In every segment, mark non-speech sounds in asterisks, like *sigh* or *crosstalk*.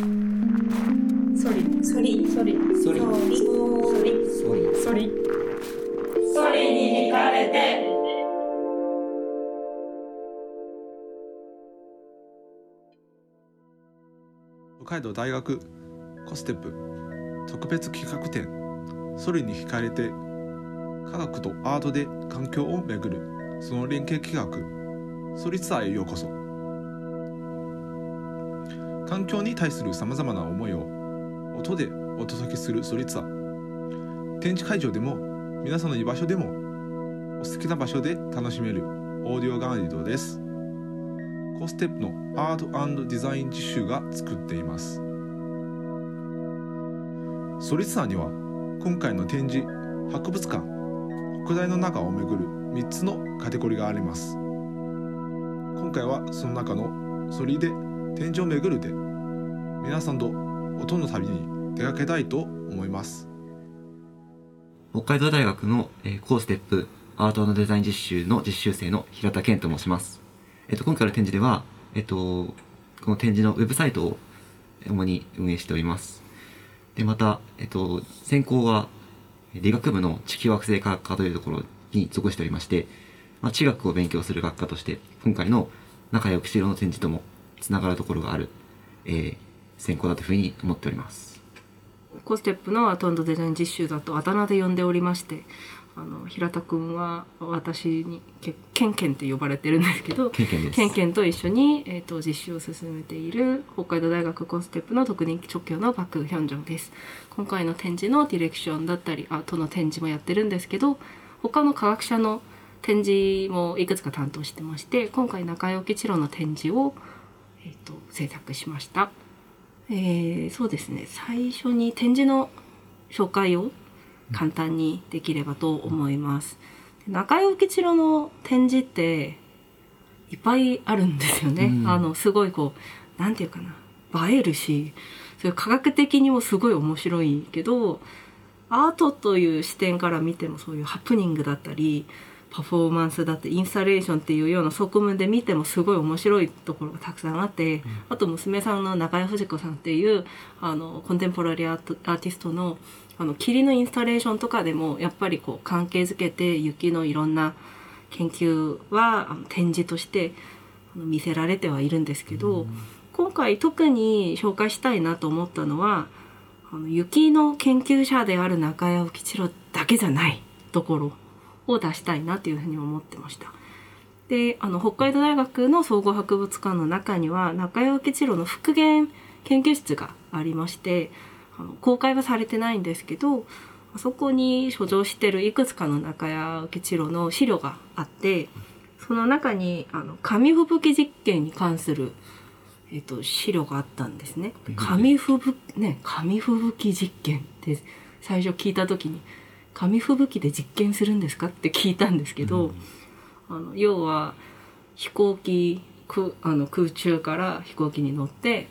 ソリソリソリソリソリソリソリソリソリに惹かれて。北海道大学コステップ特別企画展。ソリに惹かれて。科学とアートで環境をめぐる。その連携企画。ソリツアーへようこそ環境に対するさまざまな思いを音でお届けするソリツアー。展示会場でも皆さんの居場所でもお好きな場所で楽しめるオーディオガイドです。コステップのアートデザイン実習が作っています。ソリツアーには今回の展示博物館北大の中をめぐる3つのカテゴリーがあります。今回はその中のソリで展示をめぐるで皆さんと音の旅に出かけたいと思います北海道大学の、えー、コーステップアートデザイン実習の実習生の平田健と申します。えっと、今回の展示では、えっと、この展示のウェブサイトを主に運営しております。で、また、えっと、専攻は理学部の地球惑星科学科というところに属しておりまして、まあ、地学を勉強する学科として、今回の中谷釧路の展示ともつながるところがある、えー、専攻だというふうに思っております。コステップのアートデザイン実習だとあだ名で呼んでおりましてあの平田くんは私にけケンケンって呼ばれてるんですけどケンケンです。ケンケンと一緒に、えー、と実習を進めている北海道大学コステップの特任直教のパク・ヒョンジョンです今回の展示のディレクションだったりアートの展示もやってるんですけど他の科学者の展示もいくつか担当してまして今回中尾吉郎の展示を、えー、と制作しました、えーそうですね最初に展示の紹介を簡単にできればと思います。中尾吉郎の展示っていっぱいあるんですよね。うんあのすごいこうなんていうかな映えるし、それ科学的にもすごい面白いけど、アートという視点から見てもそういうハプニングだったり。パフォーマンスだってインスタレーションっていうような側面で見てもすごい面白いところがたくさんあって、あと娘さんの中谷藤子さんっていうあのコンテンポラリーアートアーティストのあの霧のインスタレーションとかでもやっぱりこう関係づけて雪のいろんな研究はあの展示として見せられてはいるんですけど、今回特に紹介したいなと思ったのはあの雪の研究者である中谷吉郎だけじゃないところを出したいなというふうに思ってました。であの北海道大学の総合博物館の中には中谷吉郎の復元研究室がありましてあの公開はされてないんですけどあそこに所蔵してるいくつかの中谷吉郎の資料があってその中にあの紙吹雪実験に関する、えっと資料があったんですね。紙吹雪ね紙吹雪実験って最初聞いた時に紙吹雪で実験するんですか？って聞いたんですけど、あの要は飛行機くあの空中から飛行機に乗って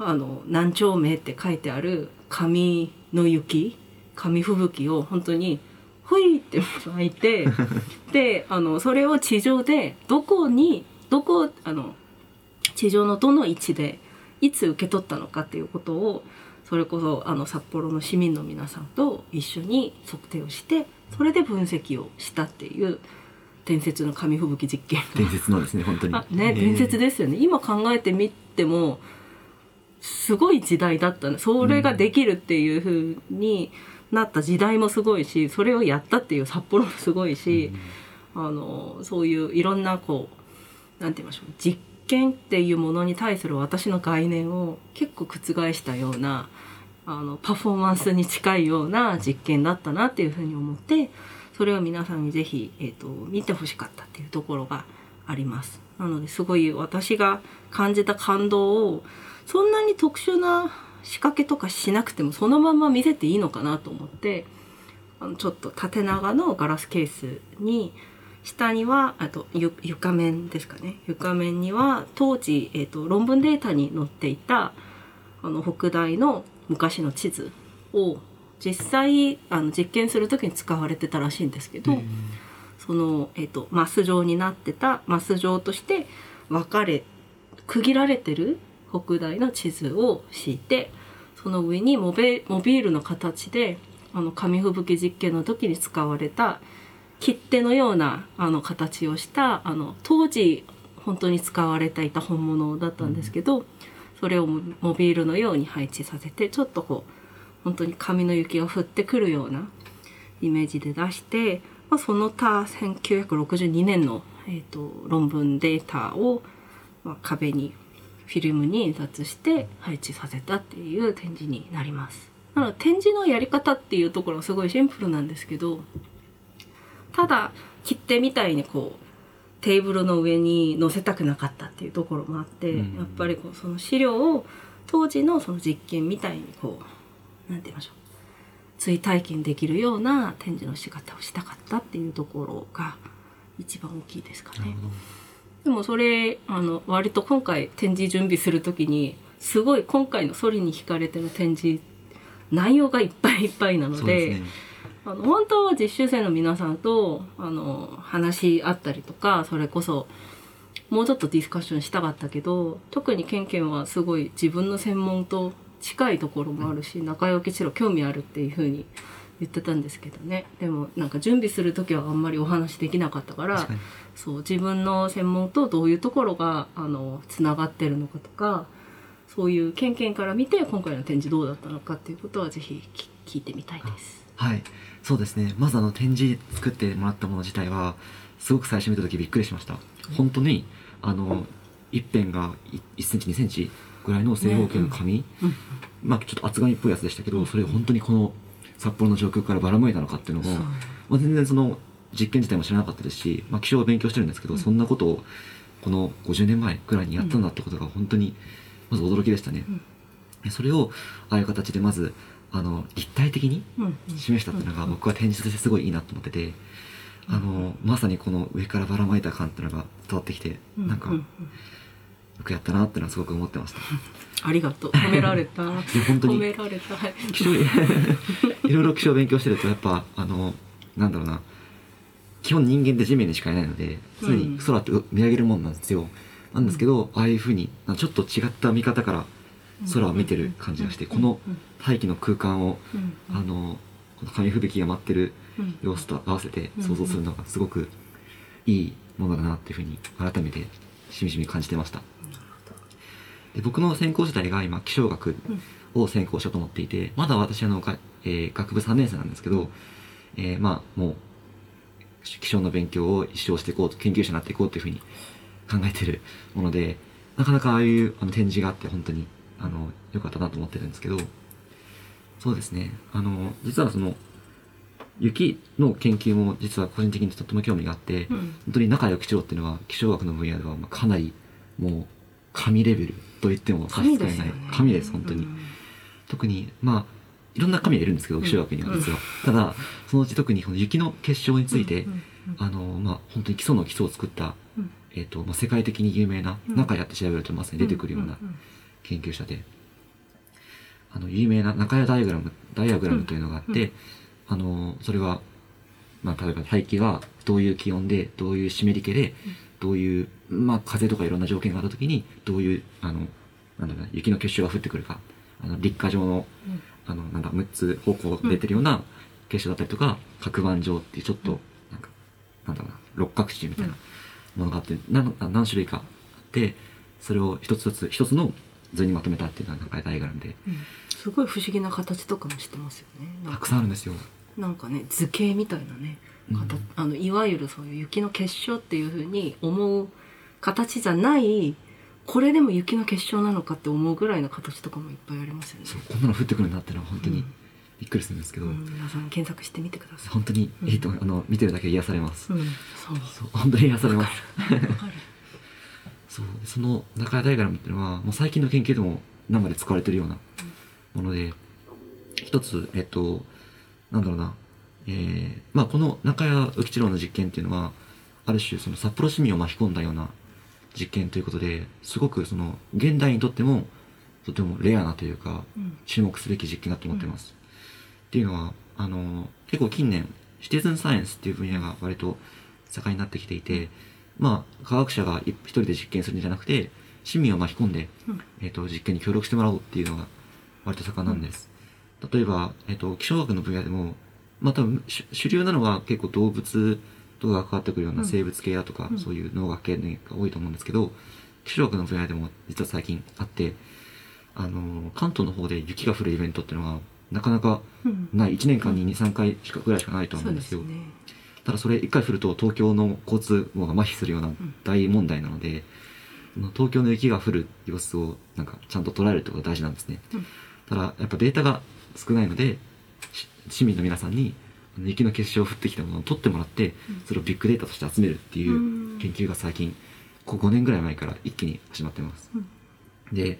あの何丁目って書いてある紙の雪紙吹雪を本当にふいって巻いて *laughs* であのそれを地上でどこにどこあの地上のどの位置でいつ受け取ったのかっていうことをそれこそあの札幌の市民の皆さんと一緒に測定をしてそれで分析をしたっていう伝説の紙吹雪実験。伝説のですね、本当に。あね、えー伝説ですよね。今考えてみてもすごい時代だったね。それができるっていう風になった時代もすごいしそれをやったっていう札幌もすごいし、あのそういういろんなこうなんて言いましょう実験っていうものに対する私の概念を結構覆したようなあのパフォーマンスに近いような実験だったなっていうふうに思ってそれを皆さんにぜひ、えー、と見てほしかったっていうところがあります。なのですごい私が感じた感動をそんなに特殊な仕掛けとかしなくてもそのまま見せていいのかなと思ってあのちょっと縦長のガラスケースに下にはあとゆ床面ですかね。床面には当時、えー、と論文データに載っていたあの北大の昔の地図を実際あの実験する時に使われてたらしいんですけど、その、えー、とマス状になってたマス状として分かれ区切られてる北大の地図を敷いてその上にモベモビールの形であの紙吹雪実験の時に使われた切手のようなあの形をしたあの当時本当に使われていた本物だったんですけど、それをモビールのように配置させてちょっとこう本当に紙の雪が降ってくるようなイメージで出して、まあ、その他1962年の、えー、と論文データを、まあ、壁にフィルムに印刷して配置させたっていう展示になります。なので展示のやり方っていうところはすごいシンプルなんですけどただ切手みたいにこうテーブルの上に載せたくなかったっていうところもあって、うん。やっぱりこうその資料を当時のその実験みたいにこうなんて言いましょう追体験できるような展示の仕方をしたかったっていうところが一番大きいですかね。でもそれあの割と今回展示準備する時にすごい今回のソリに惹かれての展示内容がいっぱいいっぱいなのであの本当は実習生の皆さんとあの話し合ったりとかそれこそもうちょっとディスカッションしたかったけど特にケンケンはすごい自分の専門と近いところもあるし、中井貴郎興味あるっていうふうに言ってたんですけどねでもなんか準備する時はあんまりお話できなかったからそう自分の専門とどういうところがあのつながってるのかとかそういうケンケンから見て今回の展示どうだったのかっていうことはぜひき聞いてみたいです。はい。そうですね。まずあの展示作ってもらったもの自体はすごく最初見た時びっくりしました。本当にあの一辺が1センチ2センチぐらいの正方形の紙、うん。まあちょっと厚紙っぽいやつでしたけどそれを本当にこの札幌の上空からばらまいたのかっていうのも、まあ、全然その実験自体も知らなかったですし、まあ、気象を勉強してるんですけど、そんなことをこの50年前ぐらいにやったんだってことが本当にまず驚きでしたね。でそれをああいう形でまずあの立体的に示したっていうのが僕は展示としてすごいいいなと思ってて、あのまさにこの上からばらまいた感っていうのが伝わってきて、うんなんかようんくやったなっていうのはすごく思ってました。*laughs* ありがとう。褒められた。*laughs* いや本当に。褒められた。はい。気象 *laughs* いろいろ気象を勉強してるとやっぱあのなんだろうな。基本人間って地面にしかいないので常に空って見上げるもんなんですよ、なんですけどああいうふうにちょっと違った見方から空を見てる感じがして、この大気の空間を、うん。あのこの紙吹雪が舞ってるうん。様子と合わせて想像するのがすごくいいものだなっていうふうに改めてしみじみ感じてました。で僕の専攻自体が今気象学を専攻しようと思っていてまだ私あの、がえー学部3年生なんですけど、えーまあもう気象の勉強を一生していこうと研究者になっていこうというふうに考えてるものでなかなかああいうあの展示があって本当にあの良かったなと思ってるんですけどそうですね。あの実はその雪の研究も実は個人的にとっても興味があって、うん。本当に中谷吉郎っていうのは気象学の分野ではまあかなりもう神レベルと言っても差し支えない神ですよね。神です本当に、うん。特にまあいろんな神がいるんですけど気象学には実は、ただそのうち特にこの雪の結晶について、うんあのまあ本当に基礎の基礎を作った、うん。えーとまあ、世界的に有名な、うん。中谷って調べるとまさに出てくるようなうん研究者で、あの有名な中谷ダイアグラムダイアグラムというのがあって、うんあのそれは、まあ、例えば大気がどういう気温でどういう湿り気で、どういう、まあ、風とかいろんな条件があった時にどういうあのなんだろうな雪の結晶が降ってくるかあの立花状のあのなんだ6つ方向出てるような結晶だったりとか角板状っていうちょっとなんかなんだろうな六角柱みたいなものがあって何何種類かあってそれを一つずつ一つの図にまとめたっていうのがなんかダイアグラムで。うん。すごい不思議な形とかもしてますよね。たか。くさんあるんですよ。なんかね図形みたいなね、形うん。あのいわゆるそういう雪の結晶っていうふうに思う形じゃないこれでも雪の結晶なのかって思うぐらいの形とかもいっぱいありますよね。こんなの降ってくるんだっていうのは本当にうん。びっくりするんですけど、うん、皆さん検索してみてください。本当にいいと、あの見てるだけで癒されます、うん、そう。そう本当に癒されます。わかる。そう。でその中谷ダイアグラムっていうのはもう最近の研究でも生で使われてるようなもので一つえっとなんだろうな。えーまあこの中谷浮吉郎の実験っていうのはある種その札幌市民を巻き込んだような実験ということですごくその現代にとってもとてもレアなというかうん。注目すべき実験だと思ってます。っていうのはあの結構近年シティズンサイエンスっていう分野が割と盛んになってきていてまあ科学者が一一人で実験するんじゃなくて市民を巻き込んで、うん。えっと実験に協力してもらおうっていうのが割と盛んなんです、例えば、えっと気象学の分野でもまあ多分主主流なのは結構動物とかが関わってくるようなうん。生物系だとか、うん。そういう農学系が多いと思うんですけど気象学の分野でも実は最近あってあの関東の方で雪が降るイベントっていうのがなかなかうん。ない。1年間に23回しかぐらいしかないと思そううんでよ、ですすねただそれ1回降ると東京の交通網が麻痺するような大問題なので、その東京の雪が降る様子をなんかちゃんと捉えるってことが大事なんですね、うん。ただやっぱデータが少ないのでし市民の皆さんに雪の結晶を降ってきたものを取ってもらって、それをビッグデータとして集めるっていううん。研究が最近ここ5年ぐらい前から一気に始まってます、うん。で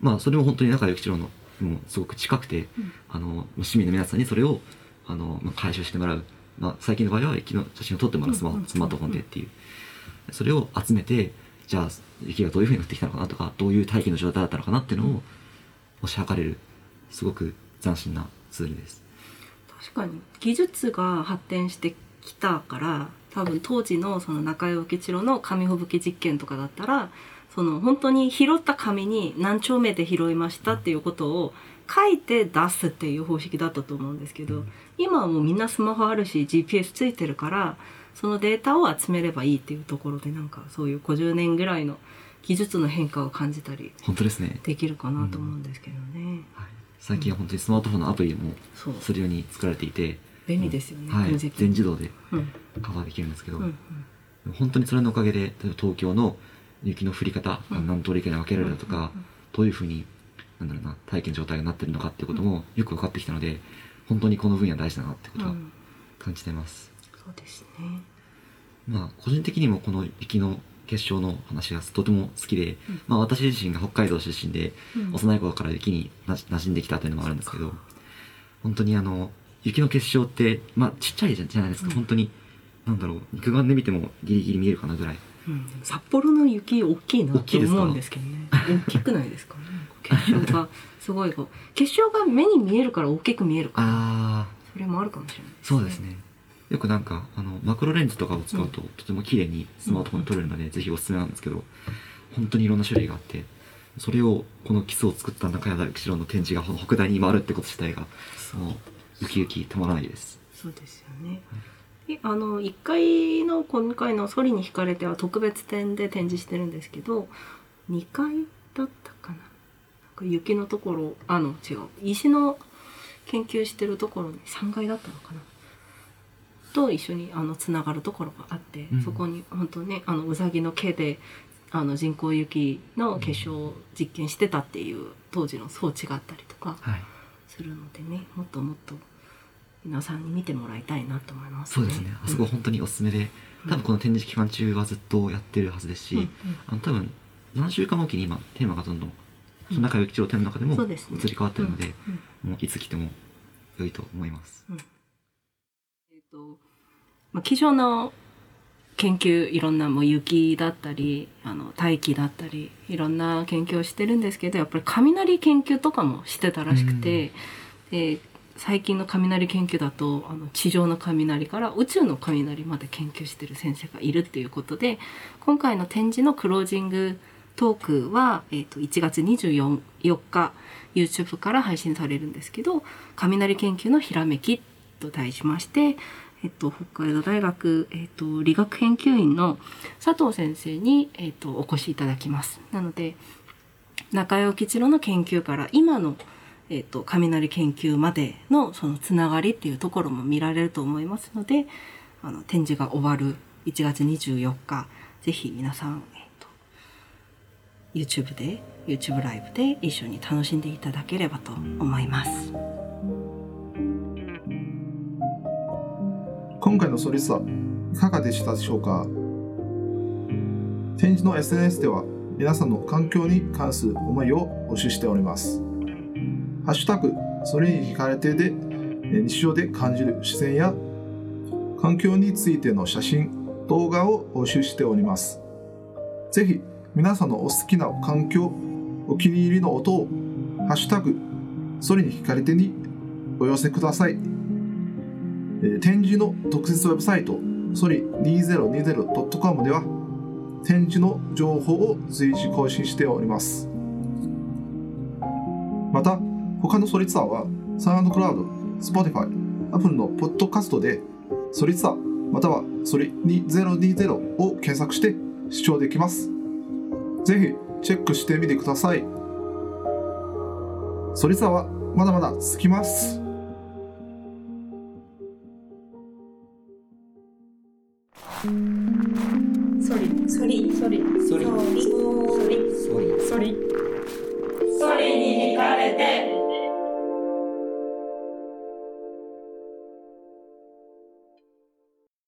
まあそれも本当に中井幸郎のもうすごく近くて、うん。あの市民の皆さんにそれをあの、まあ、回収してもらう、まあ、最近の場合は雪の写真を撮ってもらうスマ,、ートフォンでっていう。それを集めてじゃあ雪がどういうふうに降ってきたのかなとかどういう大気の状態だったのかなっていうのを推し量れる。すごく斬新なツールです。確かに技術が発展してきたから多分当時のその中井沖一郎の紙吹雪実験とかだったらその本当に拾った紙に何丁目で拾いましたっていうことを書いて出すっていう方式だったと思うんですけど今はもうみんなスマホあるし GPS ついてるからそのデータを集めればいいっていうところでなんかそういう50年ぐらいの技術の変化を感じたり本当ですね、できるかなと思うんですけどね。はい、最近は本当にスマートフォンのアプリもそう。するように作られていて、便利ですよね。はい、全自動でうん。カバーできるんですけど、うん。本当にそれのおかげで例えば東京の雪の降り方、うん。何通りかに分けられるとか、うんどういうふうになんだろうな大気の状態がなってるのかっていうこともよく分かってきたので本当にこの分野大事だなってことはうん。感じてます、そうですね。まあ個人的にもこの雪の結晶の話がとても好きで、うん。まあ私自身が北海道出身でうん。幼い頃から雪にな馴染んできたというのもあるんですけど本当にあの雪の結晶ってまあちっちゃいじゃないですか、うん。本当に。なんだろう肉眼で見てもギリギリ見えるかなぐらいうん札幌の雪大きいなって大きいですか思うんですけどね。大きくないですかね。結晶がすごいこう結晶が目に見えるから大きく見えるからああそれもあるかもしれない、そうです。ねよくなんかあのマクロレンズとかを使うと、とても綺麗にスマートフォンで撮れるので、ぜひおすすめなんですけど本当にいろんな種類があってそれをこの基礎を作った中谷大吉郎の展示がこの北大に今あるってこと自体がもうウキウキたまらないですそうですよね。であの1階の今回の「ソリに惹かれて」は特別展で展示してるんですけど2階だったかな？なんか雪のところあの違う。石の研究してるところに3階だったのかな？と一緒にあのつながるところがあって、うん。そこに本当ねあのうさぎの毛であの人工雪の結晶を実験してたっていう当時の装置があったりとかはい。するのでねもっともっと皆さんに見てもらいたいなと思います、そうですね。あそこ本当におすすめで多分この展示期間中はずっとやってるはずですし、うんうんあの多分何週間おきに今テーマがどんどんその中幸一郎展の中でも移り変わってるので、うんもういつ来ても良いと思います。えっとまあ、気象の研究いろんなもう雪だったりあの大気だったりいろんな研究をしてるんですけどやっぱり雷研究とかもしてたらしくて、で最近の雷研究だとあの地上の雷から宇宙の雷まで研究してる先生がいるっていうことで今回の展示のクロージングトークは、えー、と1月24日 YouTube から配信されるんですけど「雷研究のひらめき」と題しまして、えっと、北海道大学、えっと、理学研究員の佐藤先生に、えっと、お越しいただきます。なので中尾吉郎の研究から今の、えっと、雷研究までのそのつながりっていうところも見られると思いますのであの展示が終わる1月24日ぜひ皆さん、えっと、YouTube で YouTube ライブで一緒に楽しんでいただければと思います。今回のソリスはいかがでしたでしょうか？展示の SNS では皆さんの環境に関する思いを募集しております。ハッシュタグそれに惹かれてで日常で感じる視線や環境についての写真、動画を募集しております。ぜひ皆さんのお好きな環境、お気に入りの音をハッシュタグそれに惹かれてにお寄せください。展示の特設ウェブサイトソリ 2020.com では展示の情報を随時更新しておりますまた他のソリツアーはサウンドクラウド Spotify、Apple のポッドキャストでソリツアーまたはソリ2020を検索して視聴できます。ぜひチェックしてみてください。ソリツアーはまだまだ続きます。ソリソリソリソリソリソリソリソリソリに惹かれて